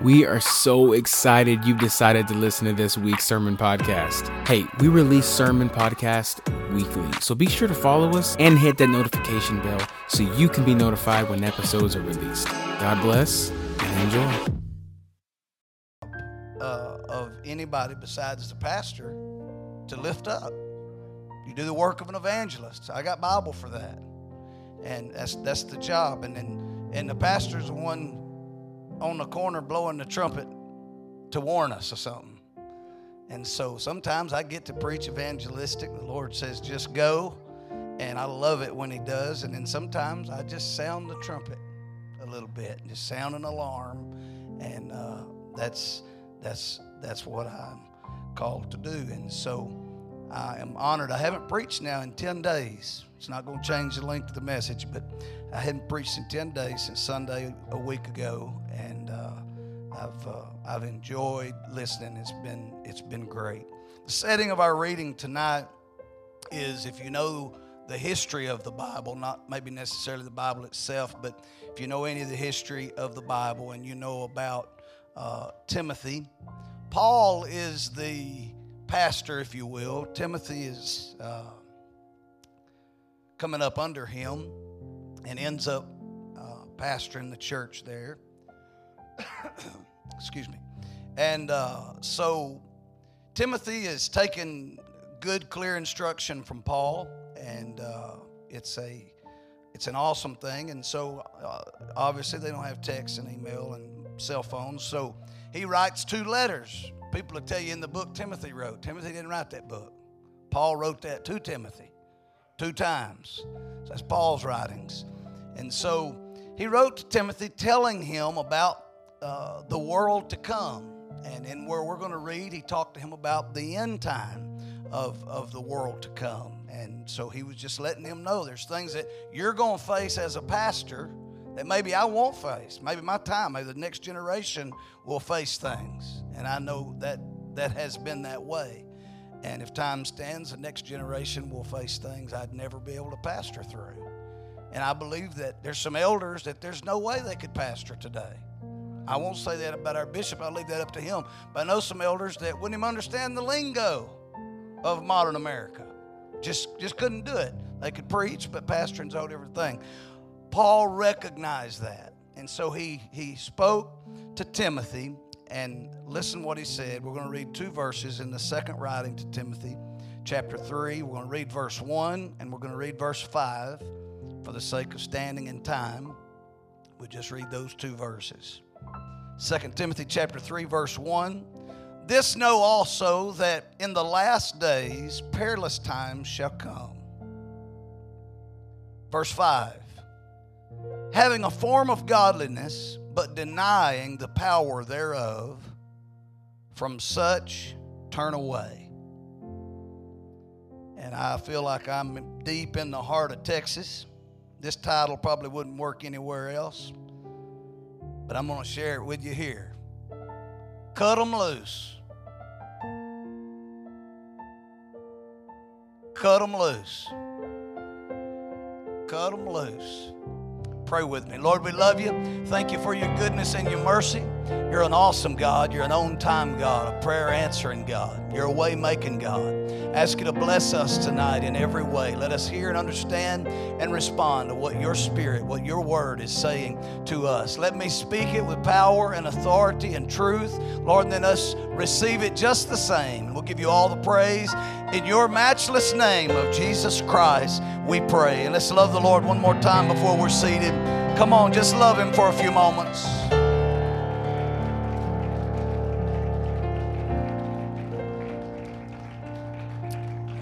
We are so excited you've decided to listen to this week's sermon podcast. Hey, we release sermon podcast weekly, so be sure to follow us and hit that notification bell so you can be notified when episodes are released. God bless and enjoy. uh, of anybody besides the pastor to lift up. You do the work of an evangelist. I got Bible for that, and that's that's the job. And then and the pastor's the one on the corner blowing the trumpet to warn us or something. And so sometimes I get to preach evangelistic. The Lord says just go, and I love it when He does. And then sometimes I just sound the trumpet a little bit, just sound an alarm, and uh, that's that's that's what I'm called to do. And so I am honored. I haven't preached now in 10 days. It's not going to change the length of the message, but I hadn't preached in 10 days since Sunday a week ago, and uh, I've uh, I've enjoyed listening. It's been it's been great. The setting of our reading tonight is if you know the history of the Bible, not maybe necessarily the Bible itself, but if you know any of the history of the Bible and you know about uh, Timothy, Paul is the pastor, if you will. Timothy is uh, coming up under him and ends up uh, pastoring the church there. Excuse me. And uh, so Timothy is taking good, clear instruction from Paul, and uh, it's a it's an awesome thing. And so uh, obviously they don't have text and email and cell phones, so he writes two letters. People will tell you in the book Timothy wrote. Timothy didn't write that book. Paul wrote that to Timothy two times. So that's Paul's writings. And so he wrote to Timothy telling him about uh, the world to come. And in where we're going to read, he talked to him about the end time of, of the world to come. And so he was just letting him know there's things that you're going to face as a pastor that maybe I won't face. Maybe my time, maybe the next generation will face things. And I know that that has been that way. And if time stands, the next generation will face things I'd never be able to pastor through. And I believe that there's some elders that there's no way they could pastor today. I won't say that about our bishop, I'll leave that up to him. But I know some elders that wouldn't even understand the lingo of modern America. Just, just couldn't do it. They could preach, but pastoring's a everything. Paul recognized that. And so he, he spoke to Timothy, and listen what he said. We're going to read two verses in the second writing to Timothy, chapter 3. We're going to read verse 1, and we're going to read verse 5 for the sake of standing in time. We'll just read those two verses. 2 Timothy chapter 3 verse 1 This know also that in the last days perilous times shall come. Verse 5 Having a form of godliness but denying the power thereof from such turn away. And I feel like I'm deep in the heart of Texas. This title probably wouldn't work anywhere else but I'm going to share it with you here. Cut them loose. Cut them loose. Cut them loose. Pray with me. Lord, we love you. Thank you for your goodness and your mercy. You're an awesome God. You're an on time God, a prayer answering God. You're a way making God. Ask you to bless us tonight in every way. Let us hear and understand and respond to what your spirit, what your word is saying to us. Let me speak it with power and authority and truth. Lord, and then us receive it just the same. Give you all the praise. In your matchless name of Jesus Christ, we pray. And let's love the Lord one more time before we're seated. Come on, just love Him for a few moments.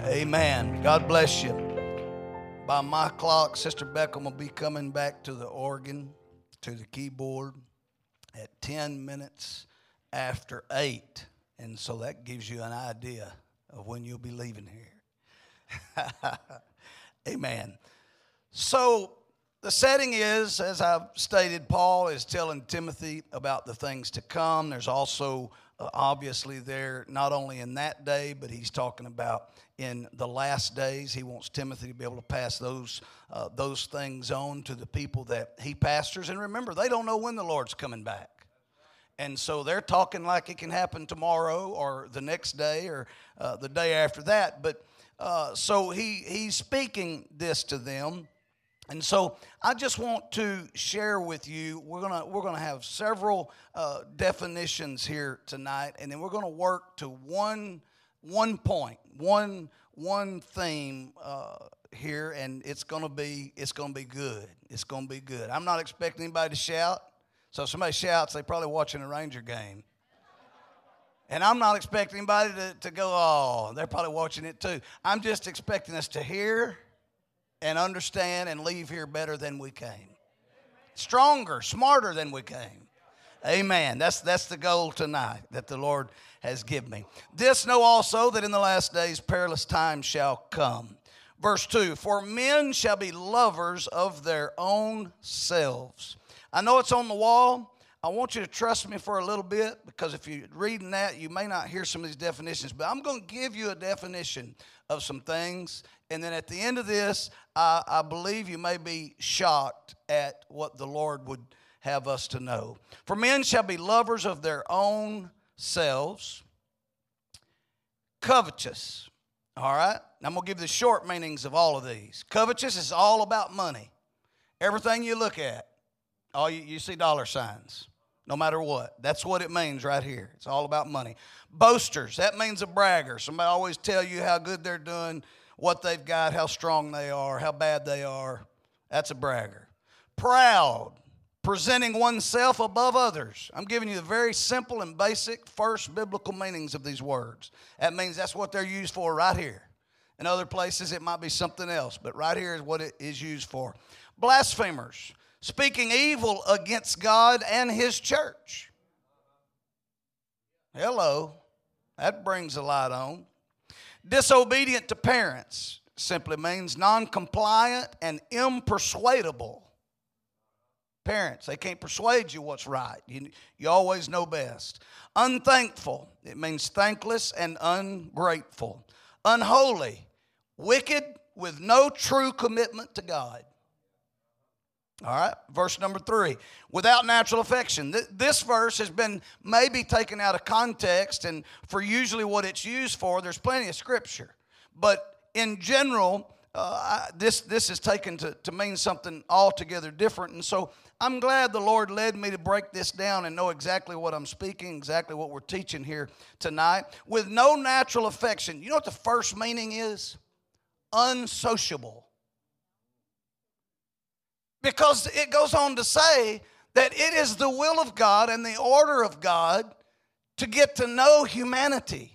Amen. God bless you. By my clock, Sister Beckham will be coming back to the organ, to the keyboard at 10 minutes after 8. And so that gives you an idea of when you'll be leaving here. Amen. So the setting is, as I've stated, Paul is telling Timothy about the things to come. There's also uh, obviously there, not only in that day, but he's talking about in the last days. He wants Timothy to be able to pass those, uh, those things on to the people that he pastors. And remember, they don't know when the Lord's coming back. And so they're talking like it can happen tomorrow or the next day or uh, the day after that. But uh, so he, he's speaking this to them. And so I just want to share with you. We're gonna we're gonna have several uh, definitions here tonight, and then we're gonna work to one one point, one one theme uh, here, and it's gonna be it's gonna be good. It's gonna be good. I'm not expecting anybody to shout. So somebody shouts, they're probably watching a Ranger game. And I'm not expecting anybody to, to go, oh, they're probably watching it too. I'm just expecting us to hear and understand and leave here better than we came. Stronger, smarter than we came. Amen. That's, that's the goal tonight that the Lord has given me. This know also that in the last days perilous times shall come. Verse 2 For men shall be lovers of their own selves. I know it's on the wall. I want you to trust me for a little bit because if you're reading that, you may not hear some of these definitions, but I'm going to give you a definition of some things. And then at the end of this, I, I believe you may be shocked at what the Lord would have us to know. For men shall be lovers of their own selves, covetous. All right? I'm going to give the short meanings of all of these. Covetous is all about money. Everything you look at, all you, you see dollar signs, no matter what. That's what it means right here. It's all about money. Boasters, that means a bragger. Somebody always tell you how good they're doing, what they've got, how strong they are, how bad they are. That's a bragger. Proud, presenting oneself above others. I'm giving you the very simple and basic first biblical meanings of these words. That means that's what they're used for right here. In other places, it might be something else, but right here is what it is used for. Blasphemers, speaking evil against God and His church. Hello, that brings a light on. Disobedient to parents simply means non compliant and impersuadable. Parents, they can't persuade you what's right. You, you always know best. Unthankful, it means thankless and ungrateful. Unholy, wicked with no true commitment to God. All right, verse number three. Without natural affection. This verse has been maybe taken out of context, and for usually what it's used for, there's plenty of scripture. But in general, uh, this, this is taken to, to mean something altogether different. And so I'm glad the Lord led me to break this down and know exactly what I'm speaking, exactly what we're teaching here tonight. With no natural affection. You know what the first meaning is? Unsociable. Because it goes on to say that it is the will of God and the order of God to get to know humanity.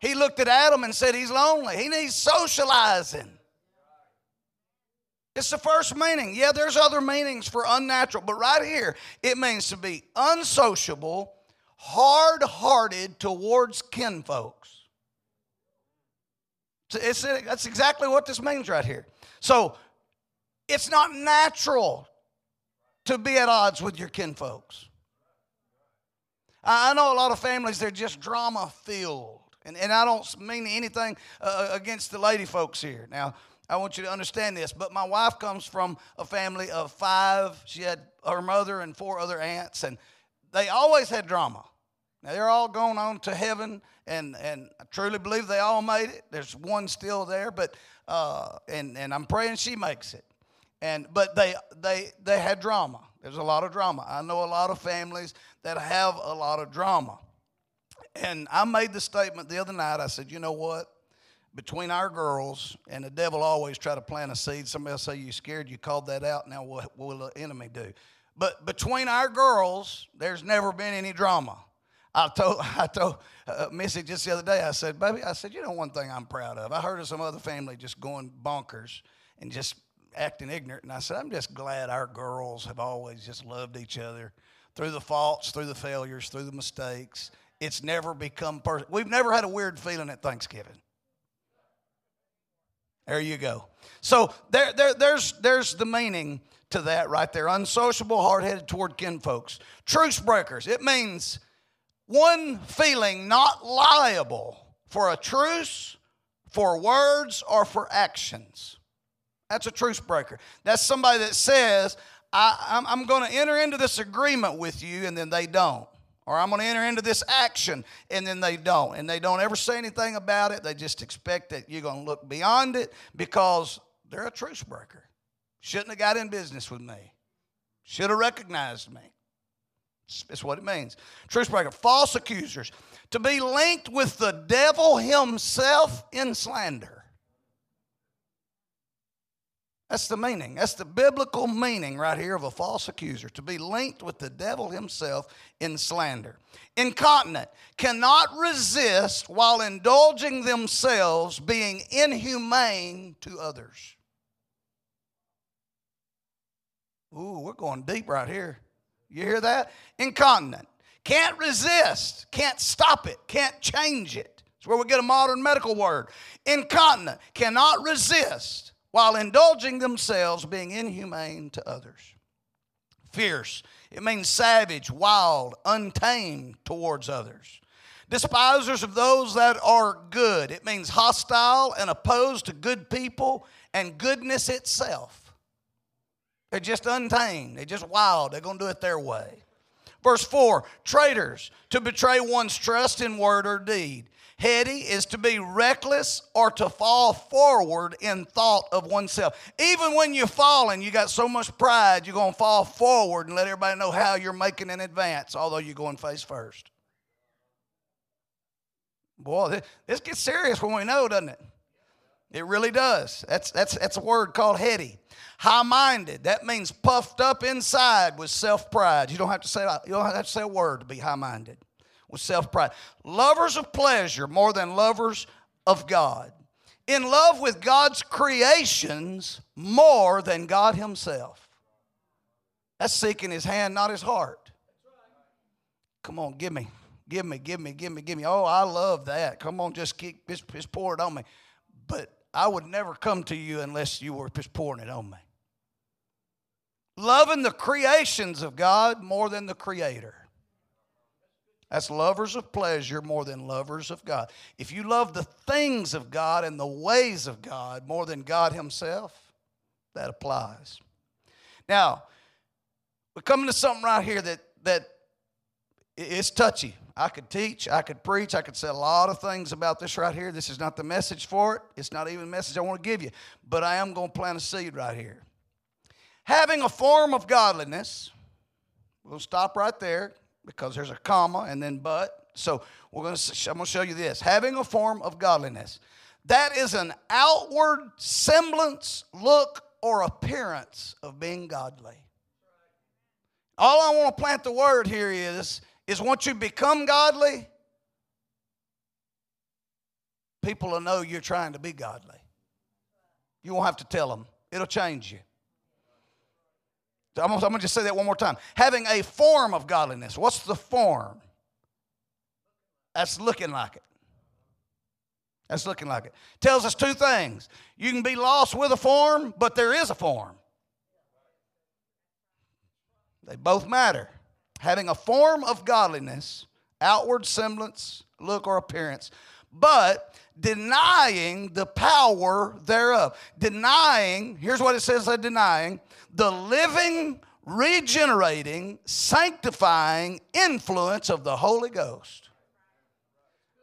He looked at Adam and said he's lonely. He needs socializing. It's the first meaning. Yeah, there's other meanings for unnatural, but right here, it means to be unsociable, hard hearted towards kinfolks. It's, that's exactly what this means right here. So it's not natural to be at odds with your kinfolks. I know a lot of families, they're just drama filled. And, and I don't mean anything uh, against the lady folks here. Now, I want you to understand this, but my wife comes from a family of five. She had her mother and four other aunts, and they always had drama. Now, they're all going on to heaven, and, and I truly believe they all made it. There's one still there, but uh, and, and I'm praying she makes it. And but they they they had drama. There's a lot of drama. I know a lot of families that have a lot of drama. And I made the statement the other night. I said, you know what? Between our girls, and the devil always try to plant a seed. Somebody say you scared. You called that out. Now what will the enemy do? But between our girls, there's never been any drama. I told I told uh, Missy just the other day. I said, "Baby, I said, you know one thing I'm proud of. I heard of some other family just going bonkers and just acting ignorant. And I said, I'm just glad our girls have always just loved each other through the faults, through the failures, through the mistakes. It's never become personal. We've never had a weird feeling at Thanksgiving. There you go. So there, there, there's, there's the meaning to that right there. Unsociable, hard headed toward kinfolks. Truce breakers. It means one feeling not liable for a truce, for words, or for actions. That's a truce breaker. That's somebody that says, I, am going to enter into this agreement with you, and then they don't. or I'm going to enter into this action, and then they don't. And they don't ever say anything about it. They just expect that you're going to look beyond it because they're a truce breaker. Shouldn't have got in business with me. Should have recognized me. It's what it means. Truce breaker, false accusers. To be linked with the devil himself in slander. That's the meaning. That's the biblical meaning right here of a false accuser. To be linked with the devil himself in slander. Incontinent, cannot resist while indulging themselves being inhumane to others. Ooh, we're going deep right here. You hear that? Incontinent. Can't resist, can't stop it, can't change it. That's where we get a modern medical word. Incontinent, cannot resist while indulging themselves, being inhumane to others. Fierce, it means savage, wild, untamed towards others. Despisers of those that are good, it means hostile and opposed to good people and goodness itself. They're just untamed, they're just wild, they're to do it their way. Verse 4 traitors, to betray one's trust in word or deed. Heady is to be reckless or to fall forward in thought of oneself. Even when you're falling, you got so much pride, you're going to fall forward and let everybody know how you're making an advance, although you're going face first. Boy, this gets serious when we know, doesn't it? It really does. That's, that's, that's a word called heady. High minded, that means puffed up inside with self pride. You don't have to say you don't have to say a word to be high minded with self pride. Lovers of pleasure more than lovers of God. In love with God's creations more than God Himself. That's seeking His hand, not His heart. Come on, give me, give me, give me, give me, give me. Oh, I love that. Come on, just keep just, just pour it on me. But I would never come to you unless you were just pouring it on me. Loving the creations of God more than the Creator. That's lovers of pleasure more than lovers of God. If you love the things of God and the ways of God more than God Himself, that applies. Now, we're coming to something right here that that is touchy. I could teach, I could preach, I could say a lot of things about this right here. This is not the message for it. It's not even a message I want to give you, but I am going to plant a seed right here. Having a form of godliness, we'll stop right there because there's a comma and then but. So we're going to, I'm going to show you this. Having a form of godliness. That is an outward semblance, look, or appearance of being godly. All I want to plant the word here is, is once you become godly, people will know you're trying to be godly. You won't have to tell them. It'll change you. I'm going to just say that one more time. Having a form of godliness. What's the form? That's looking like it. That's looking like it. Tells us two things. You can be lost with a form, but there is a form. They both matter. Having a form of godliness, outward semblance, look, or appearance, but denying the power thereof. Denying, here's what it says they're denying the living, regenerating, sanctifying influence of the Holy Ghost.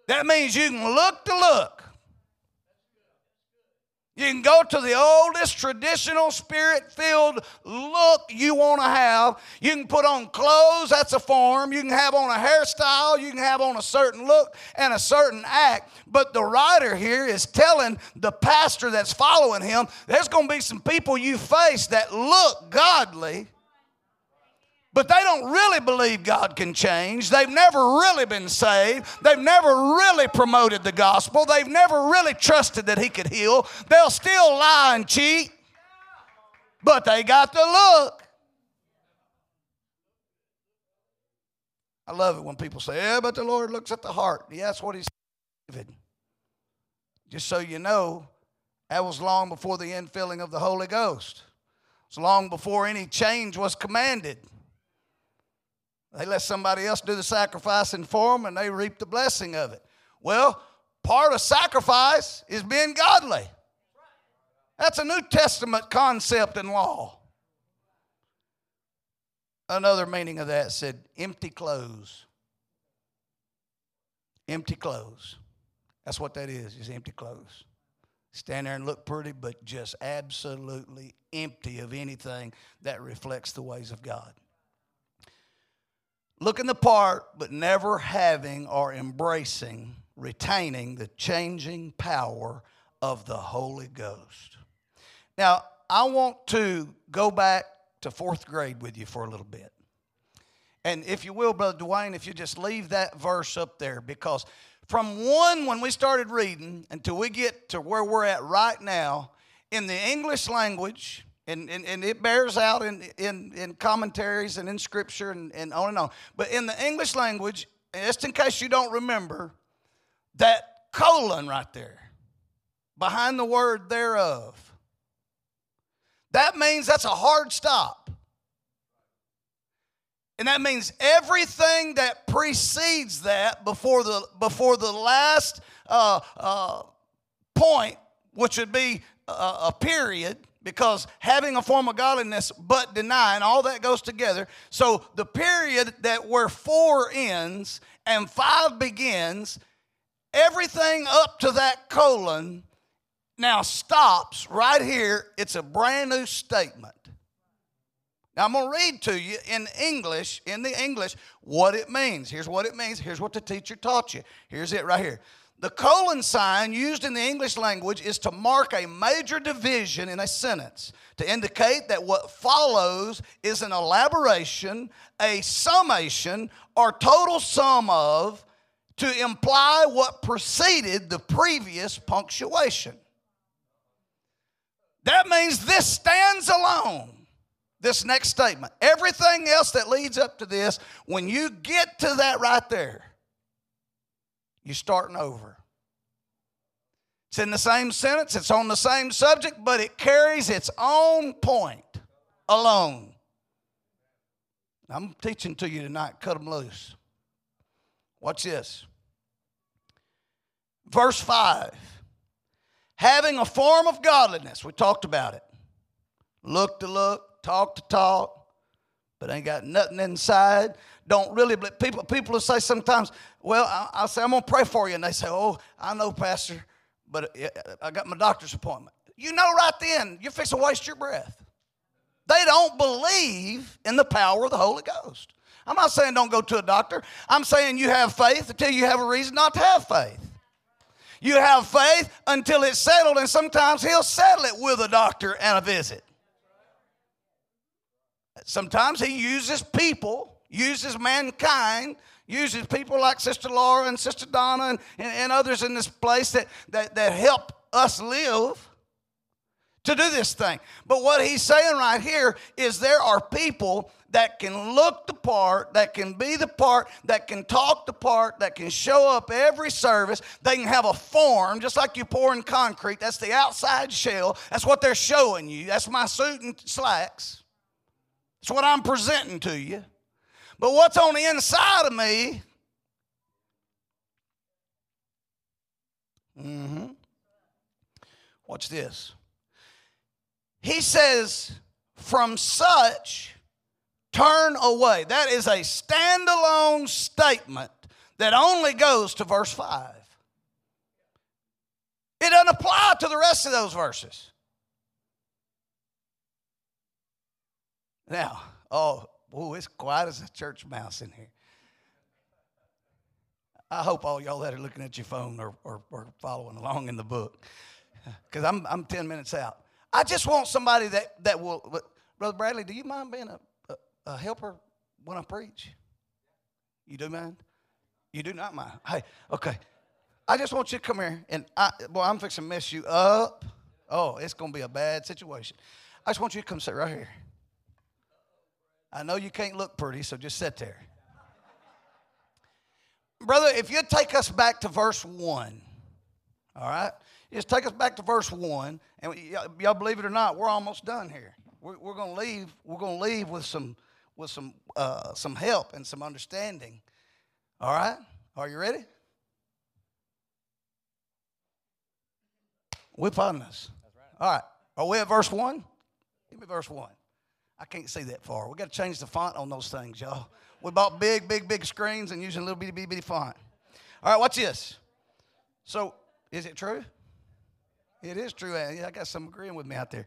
That means you can look to look. You can go to the oldest traditional spirit filled look you want to have. You can put on clothes, that's a form. You can have on a hairstyle. You can have on a certain look and a certain act. But the writer here is telling the pastor that's following him there's going to be some people you face that look godly, but they don't really believe God can change. They've never really been saved. They've never really promoted the gospel. They've never really trusted that He could heal. They'll still lie and cheat, but they got the look. I love it when people say, Yeah, but the Lord looks at the heart. Yeah, that's what He's David. Just so you know, that was long before the infilling of the Holy Ghost. It's long before any change was commanded. They let somebody else do the sacrificing for them and they reap the blessing of it. Well, part of sacrifice is being godly. That's a New Testament concept and law. Another meaning of that said empty clothes. empty clothes. That's what that is, just empty clothes. Stand there and look pretty, but just absolutely empty of anything that reflects the ways of God. Looking the part, but never having or embracing, retaining the changing power of the Holy Ghost. Now, I want to go back to fourth grade with you for a little bit. And if you will, Brother Dwayne, if you just leave that verse up there, because from one when we started reading until we get to where we're at right now, in the English language, and, and, and it bears out in, in, in commentaries and in scripture and, and on and on. But in the English language, just in case you don't remember, that colon right there, behind the word thereof, that means that's a hard stop. And that means everything that precedes that before the, before the last uh, uh, point, which would be a, a period, because having a form of godliness but denying, all that goes together. So the period that where four ends and five begins, everything up to that colon now stops right here. It's a brand new statement. Now, I'm going to read to you in English, in the English, what it means. Here's what it means. Here's what the teacher taught you. Here's it right here. The colon sign used in the English language is to mark a major division in a sentence, to indicate that what follows is an elaboration, a summation, or total sum of, to imply what preceded the previous punctuation. That means this stands alone this next statement. Everything else that leads up to this, when you get to that right there, you're starting over. It's in the same sentence, it's on the same subject, but it carries its own point alone. I'm teaching to you tonight, cut them loose. Watch this. Verse 5 having a form of godliness, we talked about it. Look to look, talk to talk, but ain't got nothing inside. Don't really. People, people will say sometimes, well, I, will say, I'm going to pray for you. And they say, oh, I know, Pastor, but I got my doctor's appointment. You know right then, you're fixing to waste your breath. They don't believe in the power of the Holy Ghost. I'm not saying don't go to a doctor. I'm saying you have faith until you have a reason not to have faith. You have faith until it's settled, and sometimes He'll settle it with a doctor and a visit. Sometimes he uses people, uses mankind, uses people like Sister Laura and Sister Donna and, and, and others in this place that, that, that help us live to do this thing. But what he's saying right here is there are people that can look the part, that can be the part, that can talk the part, that can show up every service. They can have a form, just like you pour in concrete. That's the outside shell. That's what they're showing you. That's my suit and slacks. It's what I'm presenting to you. But what's on the inside of me? Mm-hmm. Watch this. He says, from such turn away. That is a standalone statement that only goes to verse 5. It doesn't apply to the rest of those verses. Now, oh, oh, it's quiet as a church mouse in here. I hope all y'all that are looking at your phone are, following along in the book because I'm, I'm 10 minutes out. I just want somebody that, that will, Brother Bradley, do you mind being a, a, a helper when I preach? You do mind? You do not mind. Hey, okay. I just want you to come here and I, boy, I'm fixing to mess you up. Oh, it's going to be a bad situation. I just want you to come sit right here. I know you can't look pretty, so just sit there. Brother, if you take us back to verse 1, all right? Just take us back to verse 1, and y'all believe it or not, we're almost done here. We're, we're going to leave. We're going to leave with some with some uh, some help and some understanding. All right? Are you ready? We're upon this. All right. Are we at verse 1? Give me verse 1. I can't see that far. We got to change the font on those things, y'all. We bought big, big, big screens and using a little bitty, bitty, bitty font. All right, watch this. So, is it true? It is true. I got some agreeing with me out there.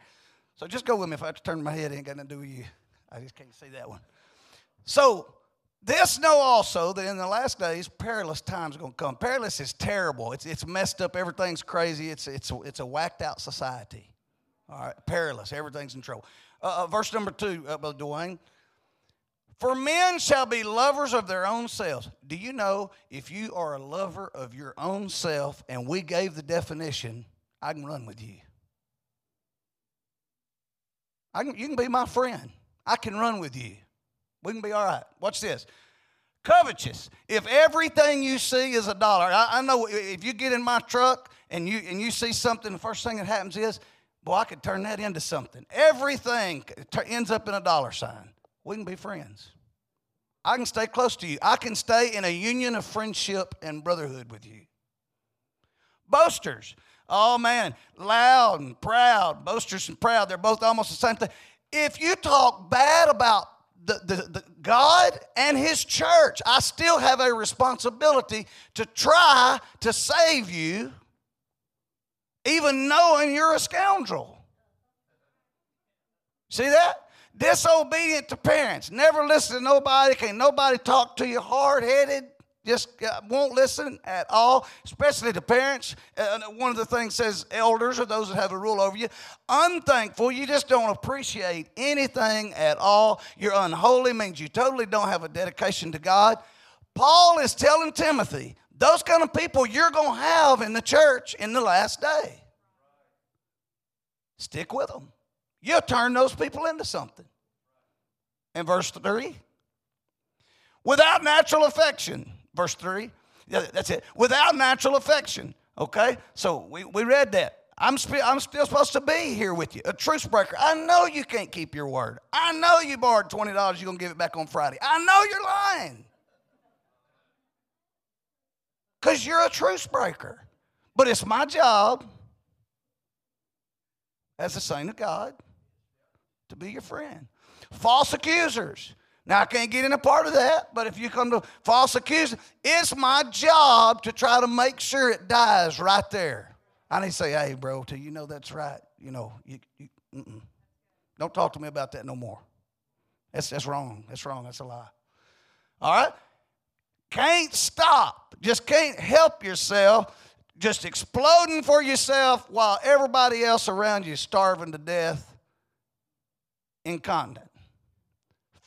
So just go with me. If I have to turn my head, it ain't got nothing to do with you. I just can't see that one. So this know also that in the last days, perilous times are going to come. Perilous is terrible. It's, it's messed up. Everything's crazy. It's, it's, it's a whacked out society. All right, perilous. Everything's in trouble. Uh, uh, verse number two, uh, Dwayne. For men shall be lovers of their own selves. Do you know if you are a lover of your own self, and we gave the definition, I can run with you. I can, you can be my friend. I can run with you. We can be all right. Watch this. Covetous. If everything you see is a dollar, I, I know if you get in my truck and you and you see something, the first thing that happens is, boy, I could turn that into something. Everything ends up in a dollar sign. We can be friends. I can stay close to you. I can stay in a union of friendship and brotherhood with you. Boasters. Oh man, loud and proud, boasters and proud, they're both almost the same thing. If you talk bad about the, the, the, God and His church, I still have a responsibility to try to save you, even knowing you're a scoundrel. See that? Disobedient to parents, never listen to nobody, can't nobody talk to you, hard headed just uh, won't listen at all, especially the parents. Uh, one of the things says elders or those that have a rule over you. Unthankful, you just don't appreciate anything at all. You're unholy, means you totally don't have a dedication to God. Paul is telling Timothy, those kind of people you're going to have in the church in the last day. Stick with them. You'll turn those people into something. In verse 3, without natural affection verse 3. Yeah, that's it. Without natural affection. Okay? So we, we read that. I'm, sp- I'm still supposed to be here with you, a truce breaker. I know you can't keep your word. I know you borrowed $20, you're going to give it back on Friday. I know you're lying. Because you're a truce breaker. But it's my job as a saint of God to be your friend. False accusers. Now, I can't get in a part of that, but if you come to false accusation, it's my job to try to make sure it dies right there. I need to say, hey, bro, till you know that's right, you know, you, you don't talk to me about that no more. That's, that's wrong. That's wrong. That's a lie. All right? Can't stop. Just can't help yourself. Just exploding for yourself while everybody else around you is starving to death in incontinent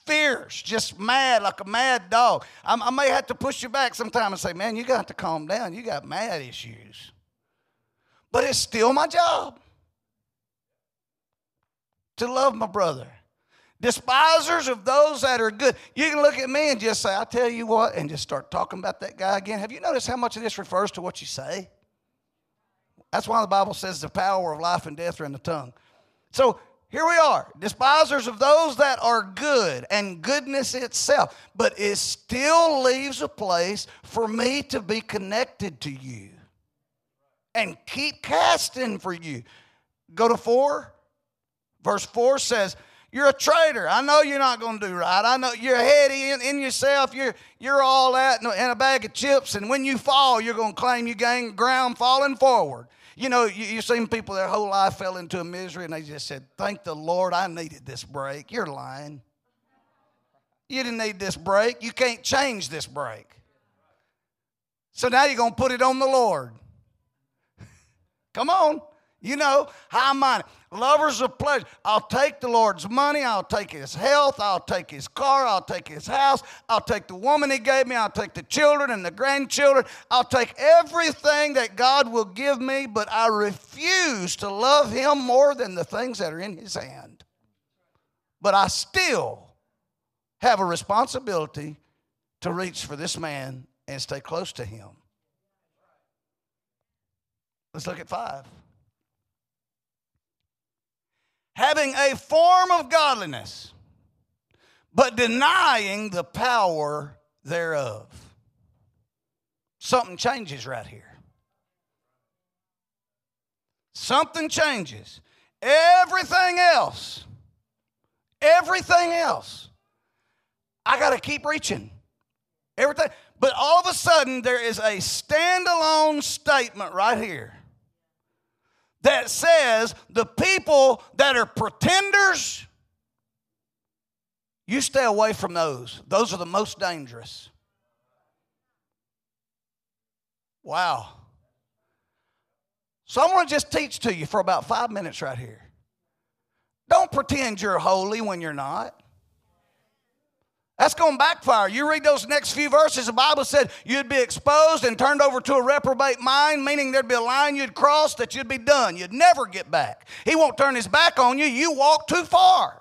fierce, just mad like a mad dog. I, I may have to push you back sometime and say, man, you got to calm down. You got mad issues. But it's still my job to love my brother. Despisers of those that are good. You can look at me and just say, I tell you what, and just start talking about that guy again. Have you noticed how much of this refers to what you say? That's why the Bible says the power of life and death are in the tongue. So here we are, despisers of those that are good and goodness itself. But it still leaves a place for me to be connected to you and keep casting for you. Go to 4. Verse 4 says, You're a traitor. I know you're not going to do right. I know you're heady in, in yourself. You're, you're all that in a bag of chips. And when you fall, you're going to claim you gained ground falling forward. You know, you, you've seen people their whole life fell into a misery and they just said, Thank the Lord I needed this break. You're lying. You didn't need this break. You can't change this break. So now you're going to put it on the Lord. Come on. You know, high minded. Lovers of pleasure. I'll take the Lord's money. I'll take his health. I'll take his car. I'll take his house. I'll take the woman he gave me. I'll take the children and the grandchildren. I'll take everything that God will give me, but I refuse to love him more than the things that are in his hand. But I still have a responsibility to reach for this man and stay close to him. Let's look at five having a form of godliness, but denying the power thereof. Something changes right here. Something changes. Everything else, everything else, I got to keep reaching. Everything. But all of a sudden, there is a standalone statement right here that says the people that are pretenders, you stay away from those. Those are the most dangerous. Wow. So I'm going to just teach to you for about five minutes right here. Don't pretend you're holy when you're not. That's going to backfire. You read those next few verses, the Bible said you'd be exposed and turned over to a reprobate mind, meaning there'd be a line you'd cross that you'd be done. You'd never get back. He won't turn his back on you. You walk too far.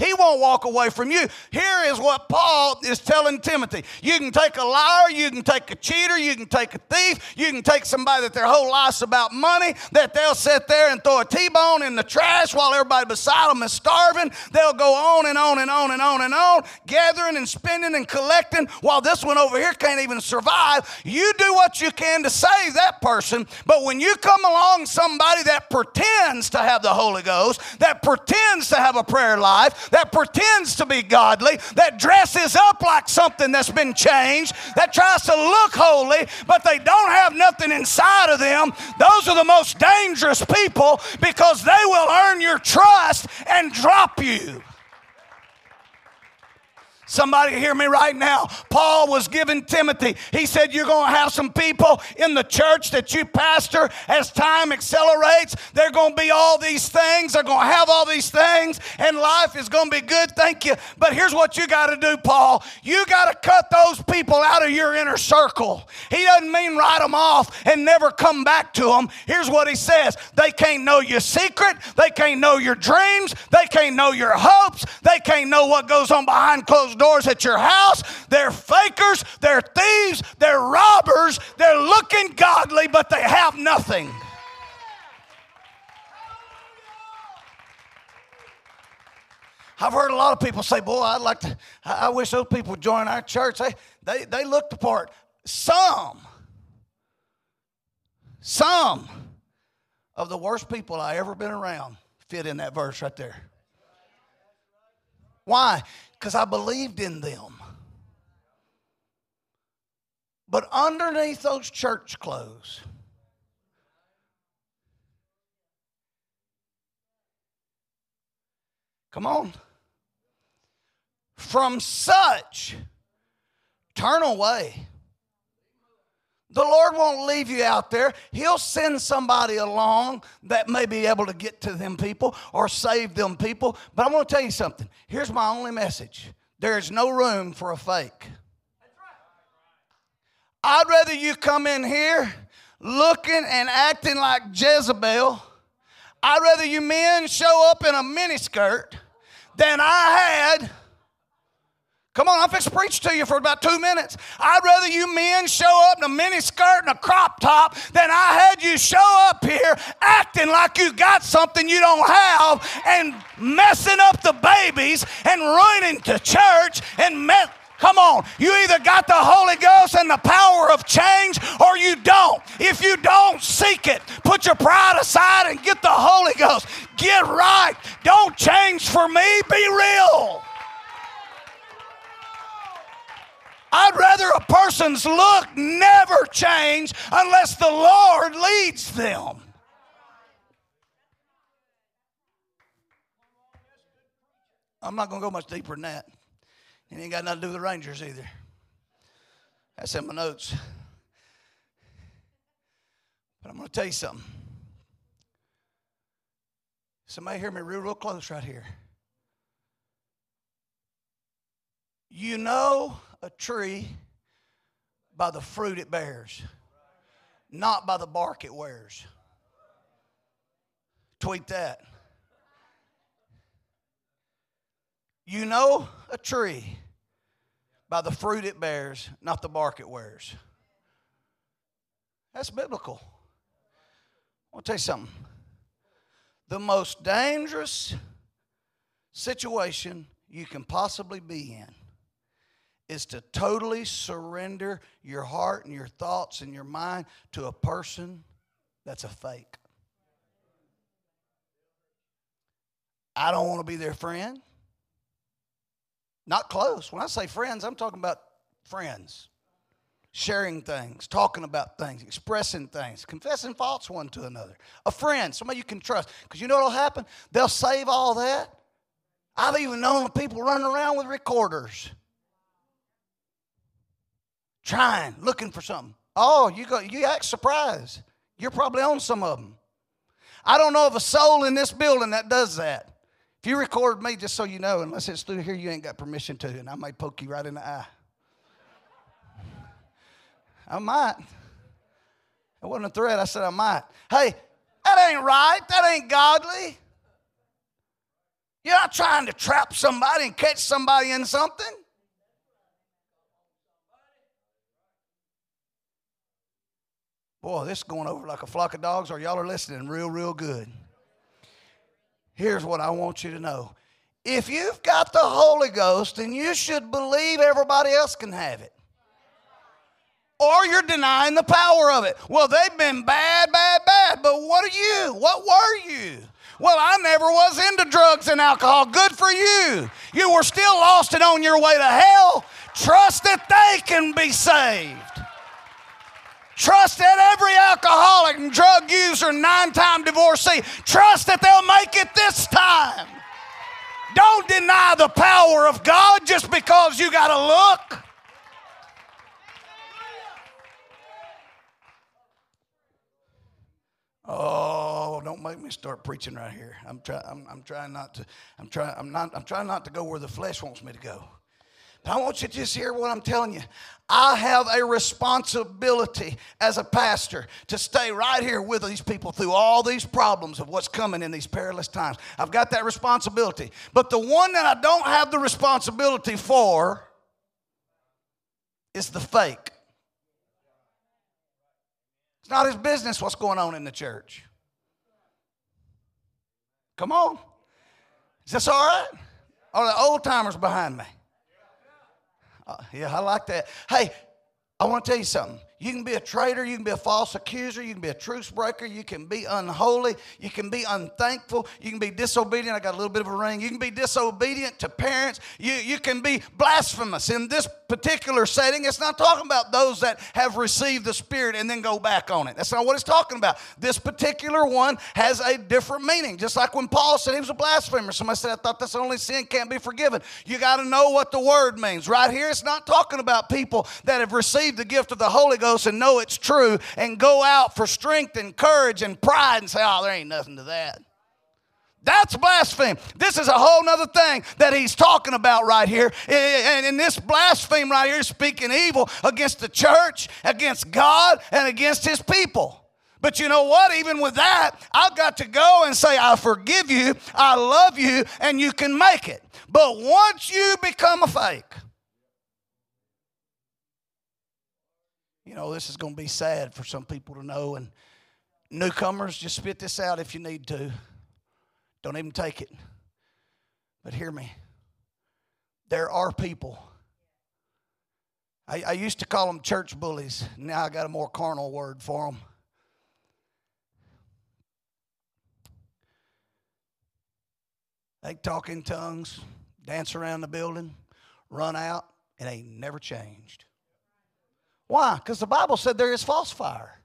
He won't walk away from you. Here is what Paul is telling Timothy. You can take a liar, you can take a cheater, you can take a thief, you can take somebody that their whole life's about money, that they'll sit there and throw a T-bone in the trash while everybody beside them is starving. They'll go on and on and on and on and on, gathering and spending and collecting while this one over here can't even survive. You do what you can to save that person, but when you come along somebody that pretends to have the Holy Ghost, that pretends to have a prayer life, that pretends to be godly, that dresses up like something that's been changed, that tries to look holy, but they don't have nothing inside of them, those are the most dangerous people because they will earn your trust and drop you. Somebody hear me right now. Paul was giving Timothy, he said, You're going to have some people in the church that you pastor as time accelerates. They're going to be all these things. They're going to have all these things, and life is going to be good. Thank you. But here's what you got to do, Paul. You got to cut those people out of your inner circle. He doesn't mean write them off and never come back to them. Here's what he says they can't know your secret, they can't know your dreams, they can't know your hopes, they can't know what goes on behind closed doors at your house. They're fakers, they're thieves, they're robbers, they're looking godly, but they have nothing. I've heard a lot of people say, Boy, I'd like to, I wish those people would join our church. They, they, they look the part. Some, some of the worst people I ever been around fit in that verse right there. Why? Because I believed in them. But underneath those church clothes, come on. From such, turn away. The Lord won't leave you out there. He'll send somebody along that may be able to get to them people or save them people. But I'm going to tell you something. Here's my only message there is no room for a fake. I'd rather you come in here looking and acting like Jezebel. I'd rather you men show up in a miniskirt than I had Come on, I'm fixing to preach to you for about two minutes. I'd rather you men show up in a mini skirt and a crop top than I had you show up here acting like you got something you don't have and messing up the babies and ruining the church and mess. Come on, you either got the Holy Ghost and the power of change or you don't. If you don't, seek it. Put your pride aside and get the Holy Ghost. Get right. Don't change for me, be real. I'd rather a person's look never change unless the Lord leads them. I'm not going to go much deeper than that. It ain't got nothing to do with the Rangers either. That's in my notes. But I'm going to tell you something. Somebody hear me real, real close right here. You know a tree by the fruit it bears, not by the bark it wears. Tweet that. You know a tree by the fruit it bears, not the bark it wears. That's biblical. I want to tell you something. The most dangerous situation you can possibly be in is to totally surrender your heart and your thoughts and your mind to a person that's a fake. I don't want to be their friend. Not close. When I say friends, I'm talking about friends. sharing things, talking about things, expressing things, confessing faults one to another. A friend, somebody you can trust. Because you know what'll happen? They'll save all that. I've even known people running around with recorders, trying, looking for something. Oh, you go, you act surprised. You're probably on some of them. I don't know of a soul in this building that does that. If you record me, just so you know, unless it's through here, you ain't got permission to, and I might poke you right in the eye. I might. It wasn't a threat. I said I might. Hey, that ain't right. That ain't godly. You're not trying to trap somebody and catch somebody in something. Boy, this is going over like a flock of dogs, or y'all are listening real, real good. Here's what I want you to know. If you've got the Holy Ghost, then you should believe everybody else can have it. Or you're denying the power of it. Well, they've been bad, bad, bad, but what are you? What were you? Well, I never was into drugs and alcohol. Good for you. You were still lost and on your way to hell. Trust that they can be saved. Trust that every alcoholic and drug user, nine time divorcee, trust that they'll make it this time. Don't deny the power of God just because you got to look. Oh, don't make me start preaching right here. I'm trying. I'm, I'm trying not to. I'm trying. I'm not. I'm trying not to go where the flesh wants me to go. But I want you to just hear what I'm telling you. I have a responsibility as a pastor to stay right here with these people through all these problems of what's coming in these perilous times. I've got that responsibility. But the one that I don't have the responsibility for is the fake. It's not his business what's going on in the church. Come on. Is this all right? Are the old timers behind me? Uh, yeah, I like that. Hey, I want to tell you something. You can be a traitor, you can be a false accuser, you can be a truce breaker, you can be unholy, you can be unthankful, you can be disobedient. I got a little bit of a ring. You can be disobedient to parents, you, you can be blasphemous. In this particular setting, it's not talking about those that have received the Spirit and then go back on it. That's not what it's talking about. This particular one has a different meaning. Just like when Paul said he was a blasphemer, somebody said, I thought that's the only sin can't be forgiven. You got to know what the word means. Right here, it's not talking about people that have received the gift of the Holy Ghost And know it's true and go out for strength and courage and pride and say, oh, there ain't nothing to that. That's blasphemy. This is a whole other thing that he's talking about right here. And in this blasphemy right here speaking evil against the church, against God, and against his people. But you know what? Even with that, I've got to go and say, I forgive you, I love you, and you can make it. But once you become a fake, You know, this is going to be sad for some people to know. And newcomers, just spit this out if you need to. Don't even take it. But hear me. There are people. I, used to call them church bullies. Now I got a more carnal word for them. They talk in tongues, dance around the building, run out, and they never changed. Why? Because the Bible said there is false fire.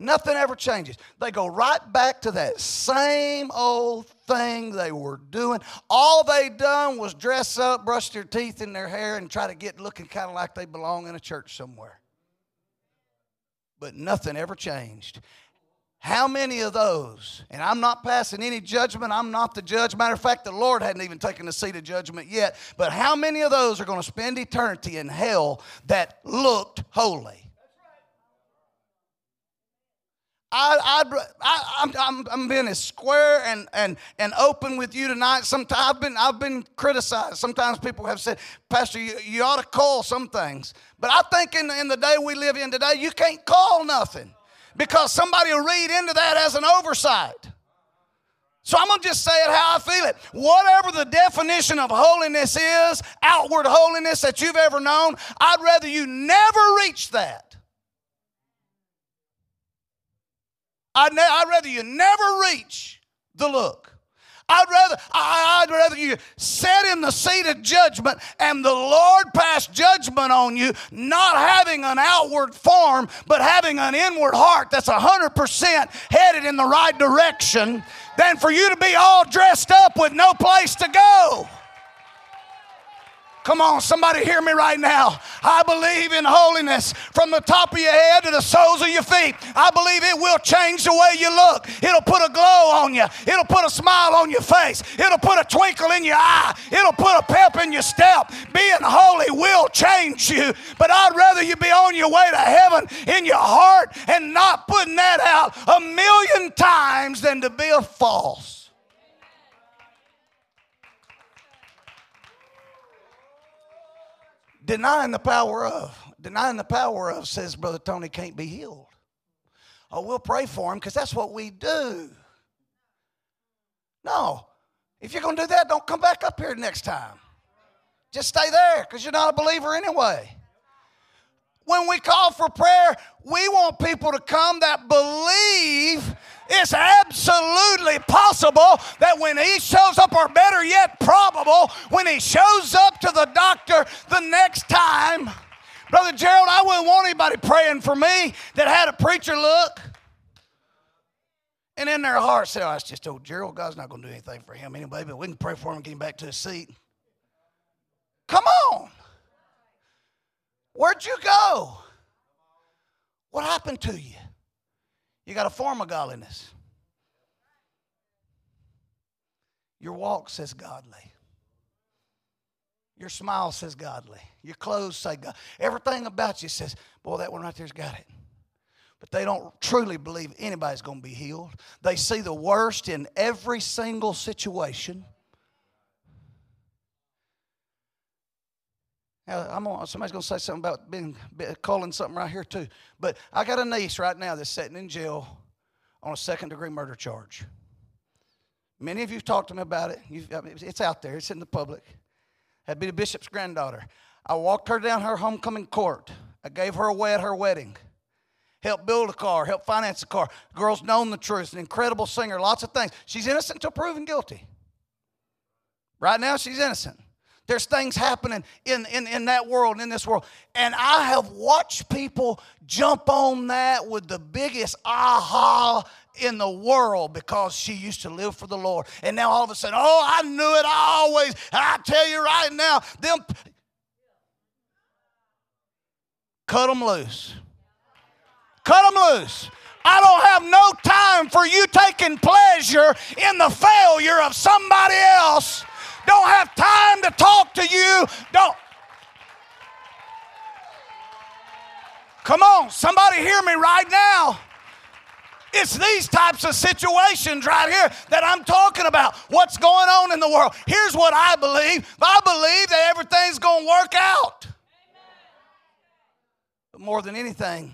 Nothing ever changes. They go right back to that same old thing they were doing. All they done was dress up, brush their teeth in their hair, and try to get looking kind of like they belong in a church somewhere. But nothing ever changed. How many of those, and I'm not passing any judgment, I'm not the judge. Matter of fact, the Lord hadn't even taken the seat of judgment yet, but how many of those are going to spend eternity in hell that looked holy? I, I, am I'm, I'm being as square and, and, and open with you tonight. Sometimes I've been, I've been criticized. Sometimes people have said, Pastor, you, you ought to call some things. But I think in, in the day we live in today, you can't call nothing because somebody will read into that as an oversight. So I'm going to just say it how I feel it. Whatever the definition of holiness is, outward holiness that you've ever known, I'd rather you never reach that. I'd, ne- I'd rather you never reach the look. I'd rather, I'd rather you sit in the seat of judgment and the Lord pass judgment on you, not having an outward form, but having an inward heart that's 100% headed in the right direction, than for you to be all dressed up with no place to go. Come on, somebody hear me right now. I believe in holiness from the top of your head to the soles of your feet. I believe it will change the way you look. It'll put a glow on you, it'll put a smile on your face, it'll put a twinkle in your eye, it'll put a pep in your step. Being holy will change you, but I'd rather you be on your way to heaven in your heart and not putting that out a million times than to be a false. Denying the power of. Denying the power of says Brother Tony can't be healed. Oh, we'll pray for him because that's what we do. No. If you're going to do that, don't come back up here next time. Just stay there because you're not a believer anyway. When we call for prayer, we want people to come that believe it's absolutely possible that when he shows up, or better yet, probable, when he shows up to the doctor the next time, Brother Gerald, I wouldn't want anybody praying for me that had a preacher look. And in their heart say, oh, it's just old Gerald. God's not going to do anything for him anyway, but we can pray for him and get him back to his seat. Come on. Where'd you go? What happened to you? You got a form of godliness. Your walk says godly. Your smile says godly. Your clothes say God. Everything about you says, boy, that one right there's got it. But they don't truly believe anybody's going to be healed. They see the worst in every single situation. I'm on, somebody's going to say something about being calling something right here too. But I got a niece right now that's sitting in jail on a second degree murder charge. Many of you have talked to me about it. You've, it's out there. It's in the public. Had be the bishop's granddaughter. I walked her down her homecoming court. I gave her away at her wedding. Helped build a car. Helped finance a car. girl's known the truth. An incredible singer. Lots of things. She's innocent until proven guilty. Right now, she's innocent. There's things happening in, in, in that world, in this world. And I have watched people jump on that with the biggest aha in the world because she used to live for the Lord. And now all of a sudden, oh, I knew it always. I tell you right now, them cut them loose. Cut them loose. I don't have no time for you taking pleasure in the failure of somebody else don't have time to talk to you. Don't. Come on, somebody hear me right now. It's these types of situations right here that I'm talking about. What's going on in the world? Here's what I believe I believe that everything's going to work out. But more than anything,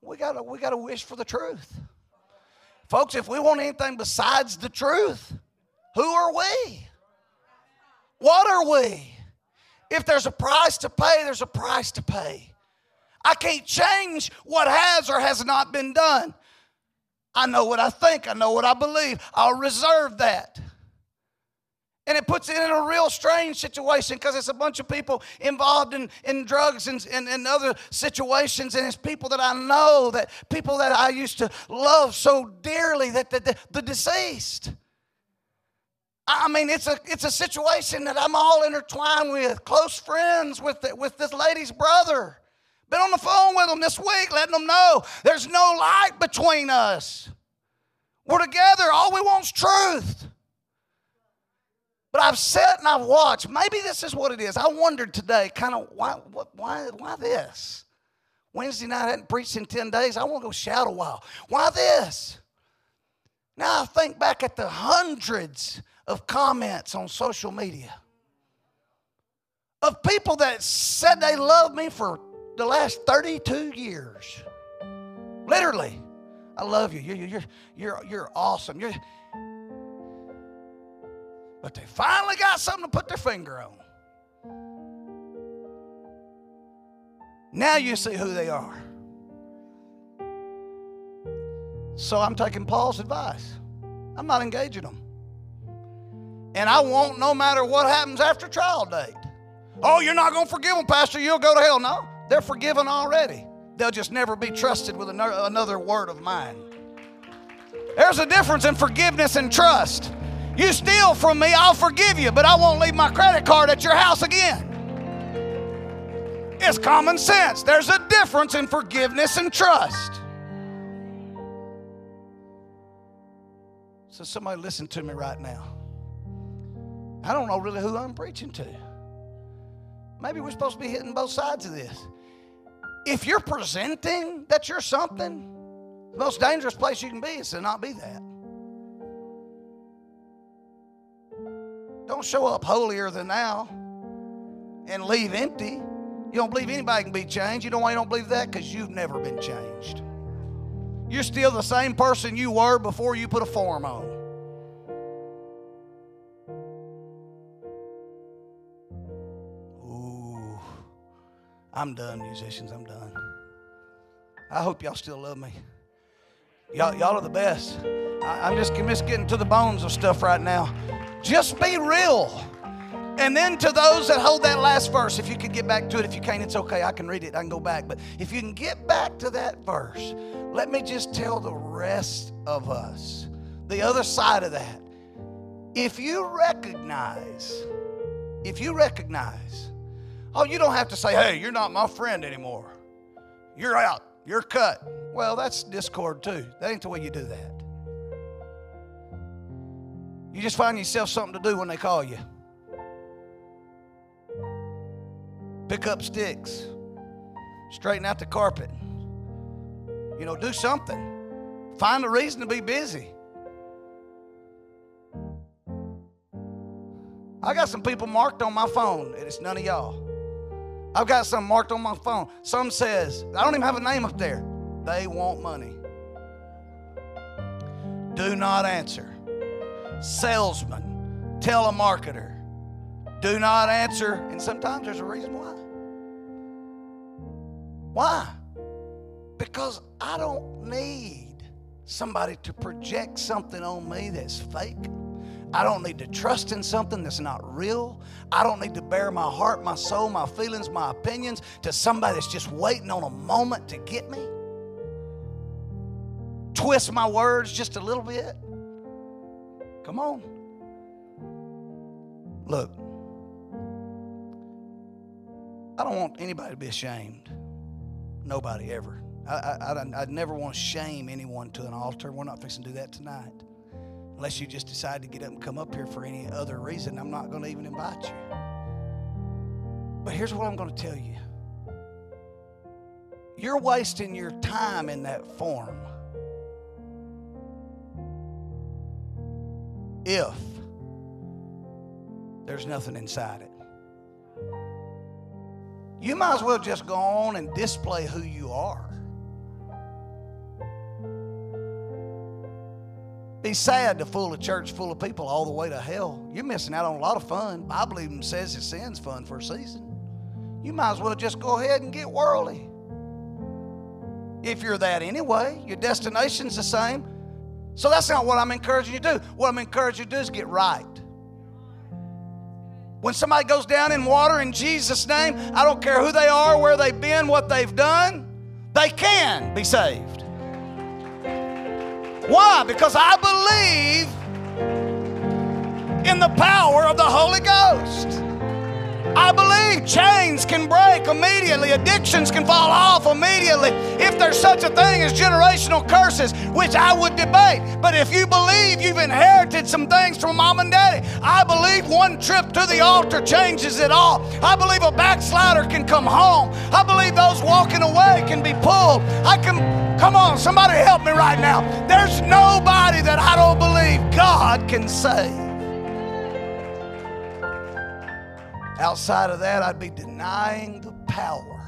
we got we got to wish for the truth. Folks, if we want anything besides the truth, who are we? What are we? If there's a price to pay, there's a price to pay. I can't change what has or has not been done. I know what I think, I know what I believe. I'll reserve that. And it puts it in a real strange situation because it's a bunch of people involved in, in drugs and, and, and other situations. And it's people that I know, that people that I used to love so dearly, that the, the, the deceased. I mean, it's a, it's a situation that I'm all intertwined with, close friends with, the, with this lady's brother. Been on the phone with them this week, letting them know there's no light between us. We're together, all we want is truth. But I've sat and I've watched. Maybe this is what it is. I wondered today, kind of, why, why, why this? Wednesday night I hadn't preached in 10 days. I want to go shout a while. Why this? Now I think back at the hundreds of comments on social media of people that said they loved me for the last 32 years. Literally, I love you. You're, you're, you're, you're awesome. You're, but they finally got something to put their finger on. Now you see who they are. So I'm taking Paul's advice. I'm not engaging them. And I won't no matter what happens after trial date. Oh, you're not going to forgive them, Pastor. You'll go to hell. No, they're forgiven already. They'll just never be trusted with another word of mine. There's a difference in forgiveness and trust. You steal from me, I'll forgive you, but I won't leave my credit card at your house again. It's common sense. There's a difference in forgiveness and trust. So, somebody listen to me right now. I don't know really who I'm preaching to. Maybe we're supposed to be hitting both sides of this. If you're presenting that you're something, the most dangerous place you can be is to not be that. Don't show up holier than now and leave empty. You don't believe anybody can be changed. You know why you don't believe that? Because you've never been changed. You're still the same person you were before you put a form on. I'm done, musicians. I'm done. I hope y'all still love me. Y'all, y'all are the best. I, am just, I'm just getting to the bones of stuff right now. Just be real. And then to those that hold that last verse, if you could get back to it, if you can't, it's okay. I can read it, I can go back. But if you can get back to that verse, let me just tell the rest of us the other side of that. If you recognize, if you recognize, oh, you don't have to say, hey, you're not my friend anymore. You're out, you're cut. Well, that's discord too. That ain't the way you do that. You just find yourself something to do when they call you. Pick up sticks, straighten out the carpet. You know, do something. Find a reason to be busy. I got some people marked on my phone, and it's none of y'all. I've got some marked on my phone. Some says, I don't even have a name up there. They want money. Do not answer. Salesman, telemarketer, do not answer. And sometimes there's a reason why. Why? Because I don't need somebody to project something on me that's fake. I don't need to trust in something that's not real. I don't need to bear my heart, my soul, my feelings, my opinions to somebody that's just waiting on a moment to get me. Twist my words just a little bit. Come on. Look, I don't want anybody to be ashamed. Nobody ever. I, I, I, never want to shame anyone to an altar. We're not fixing to do that tonight. Unless you just decide to get up and come up here for any other reason, I'm not going to even invite you. But here's what I'm going to tell you you're wasting your time in that form if there's nothing inside it. You might as well just go on and display who you are. Be sad to fool a church full of people all the way to hell. You're missing out on a lot of fun. Bible even says it sin's fun for a season. You might as well just go ahead and get worldly. If you're that anyway, your destination's the same. So that's not what I'm encouraging you to do. What I'm encouraging you to do is get right. When somebody goes down in water in Jesus' name, I don't care who they are, where they've been, what they've done, they can be saved. Why? Because I believe in the power of the Holy Ghost. I believe chains can break immediately, addictions can fall off immediately. If there's such a thing as generational curses, which I would debate, but if you believe you've inherited some things from mom and daddy, I believe one trip to the altar changes it all. I believe a backslider can come home. I believe those walking away can be pulled. I can, come on, somebody help me right now. There's nobody that I don't believe God can save. Outside of that, I'd be denying the power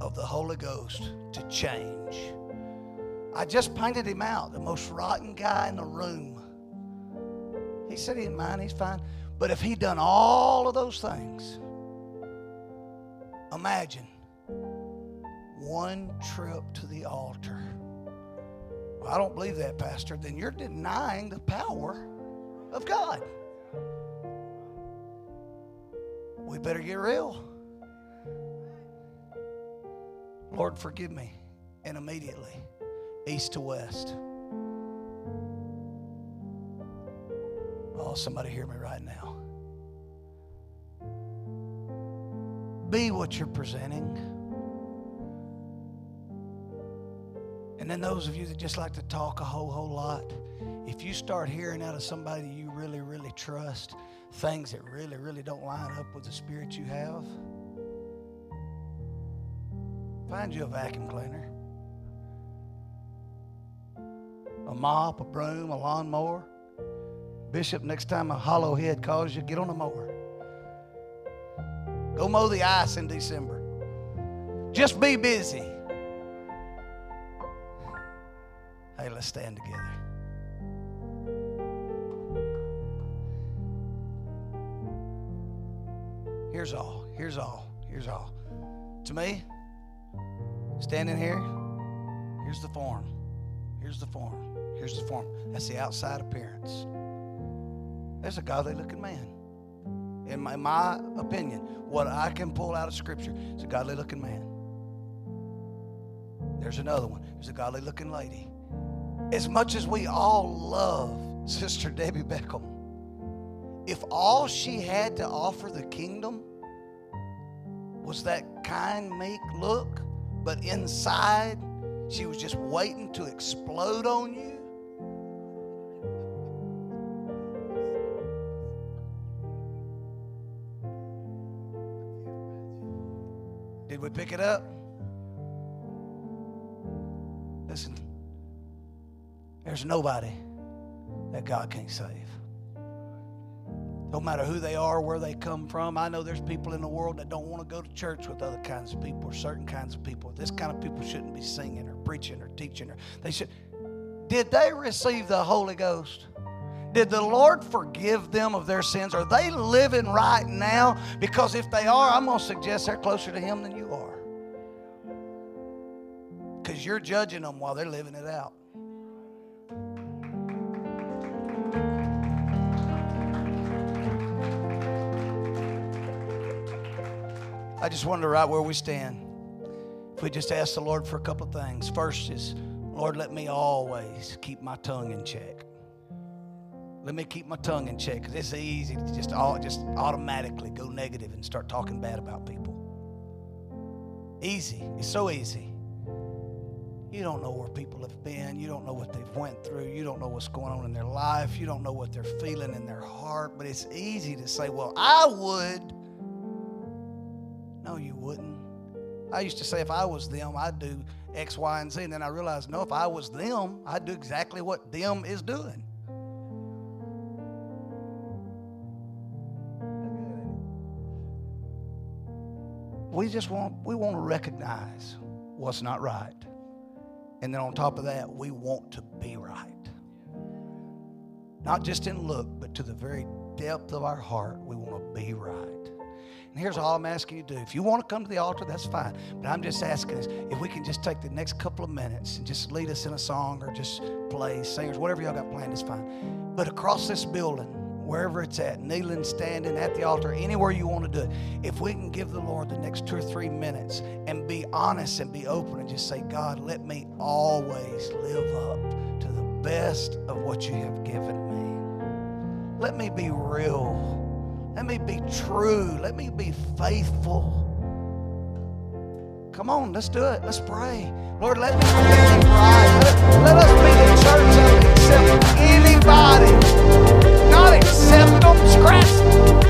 of the Holy Ghost to change. I just painted him out, the most rotten guy in the room. He said he didn't mind, he's fine. But if he'd done all of those things, imagine one trip to the altar. Well, I don't believe that, Pastor. Then you're denying the power of God. It better get real. Lord, forgive me. And immediately, east to west. Oh, somebody hear me right now. Be what you're presenting. And then those of you that just like to talk a whole, whole lot, if you start hearing out of somebody you really, really trust things that really, really don't line up with the spirit you have, find you a vacuum cleaner, a mop, a broom, a lawnmower. Bishop, next time a hollow head calls you, get on a mower. Go mow the ice in December. Just be busy. Hey, let's stand together. Here's all. Here's all. Here's all. To me, standing here, here's the form. Here's the form. Here's the form. That's the outside appearance. There's a godly looking man. In my, my opinion, what I can pull out of Scripture is a godly looking man. There's another one. There's a godly looking lady. As much as we all love Sister Debbie Beckham, if all she had to offer the kingdom was that kind, meek look, but inside she was just waiting to explode on you, Did we pick it up? Listen, there's nobody that God can't save. No matter who they are, where they come from. I know there's people in the world that don't want to go to church with other kinds of people or certain kinds of people. This kind of people shouldn't be singing or preaching or teaching or they should. Did they receive the Holy Ghost? Did the Lord forgive them of their sins? Are they living right now? Because if they are, I'm going to suggest they're closer to Him than you are. Because you're judging them while they're living it out. I just wonder right where we stand. If we just ask the Lord for a couple of things. First is, Lord, let me always keep my tongue in check. Let me keep my tongue in check because it's easy to just all just automatically go negative and start talking bad about people. Easy. It's so easy. You don't know where people have been. You don't know what they've went through. You don't know what's going on in their life. You don't know what they're feeling in their heart. But it's easy to say, "Well, I would." I used to say if I was them, I'd do X, Y, and Z. And then I realized, no, if I was them, I'd do exactly what them is doing. We just want we want to recognize what's not right. And then on top of that, we want to be right. Not just in look, but to the very depth of our heart, we want to be right. And here's all I'm asking you to do. If you want to come to the altar, that's fine. But I'm just asking us if we can just take the next couple of minutes and just lead us in a song or just play, singers, whatever y'all got planned is fine. But across this building, wherever it's at, kneeling, standing at the altar, anywhere you want to do it, if we can give the Lord the next two or three minutes and be honest and be open and just say, God, let me always live up to the best of what you have given me. Let me be real. Let me be true. Let me be faithful. Come on, let's do it. Let's pray. Lord, let me be the. Let, let us be the church that would accept anybody. Not accept them, scratch them.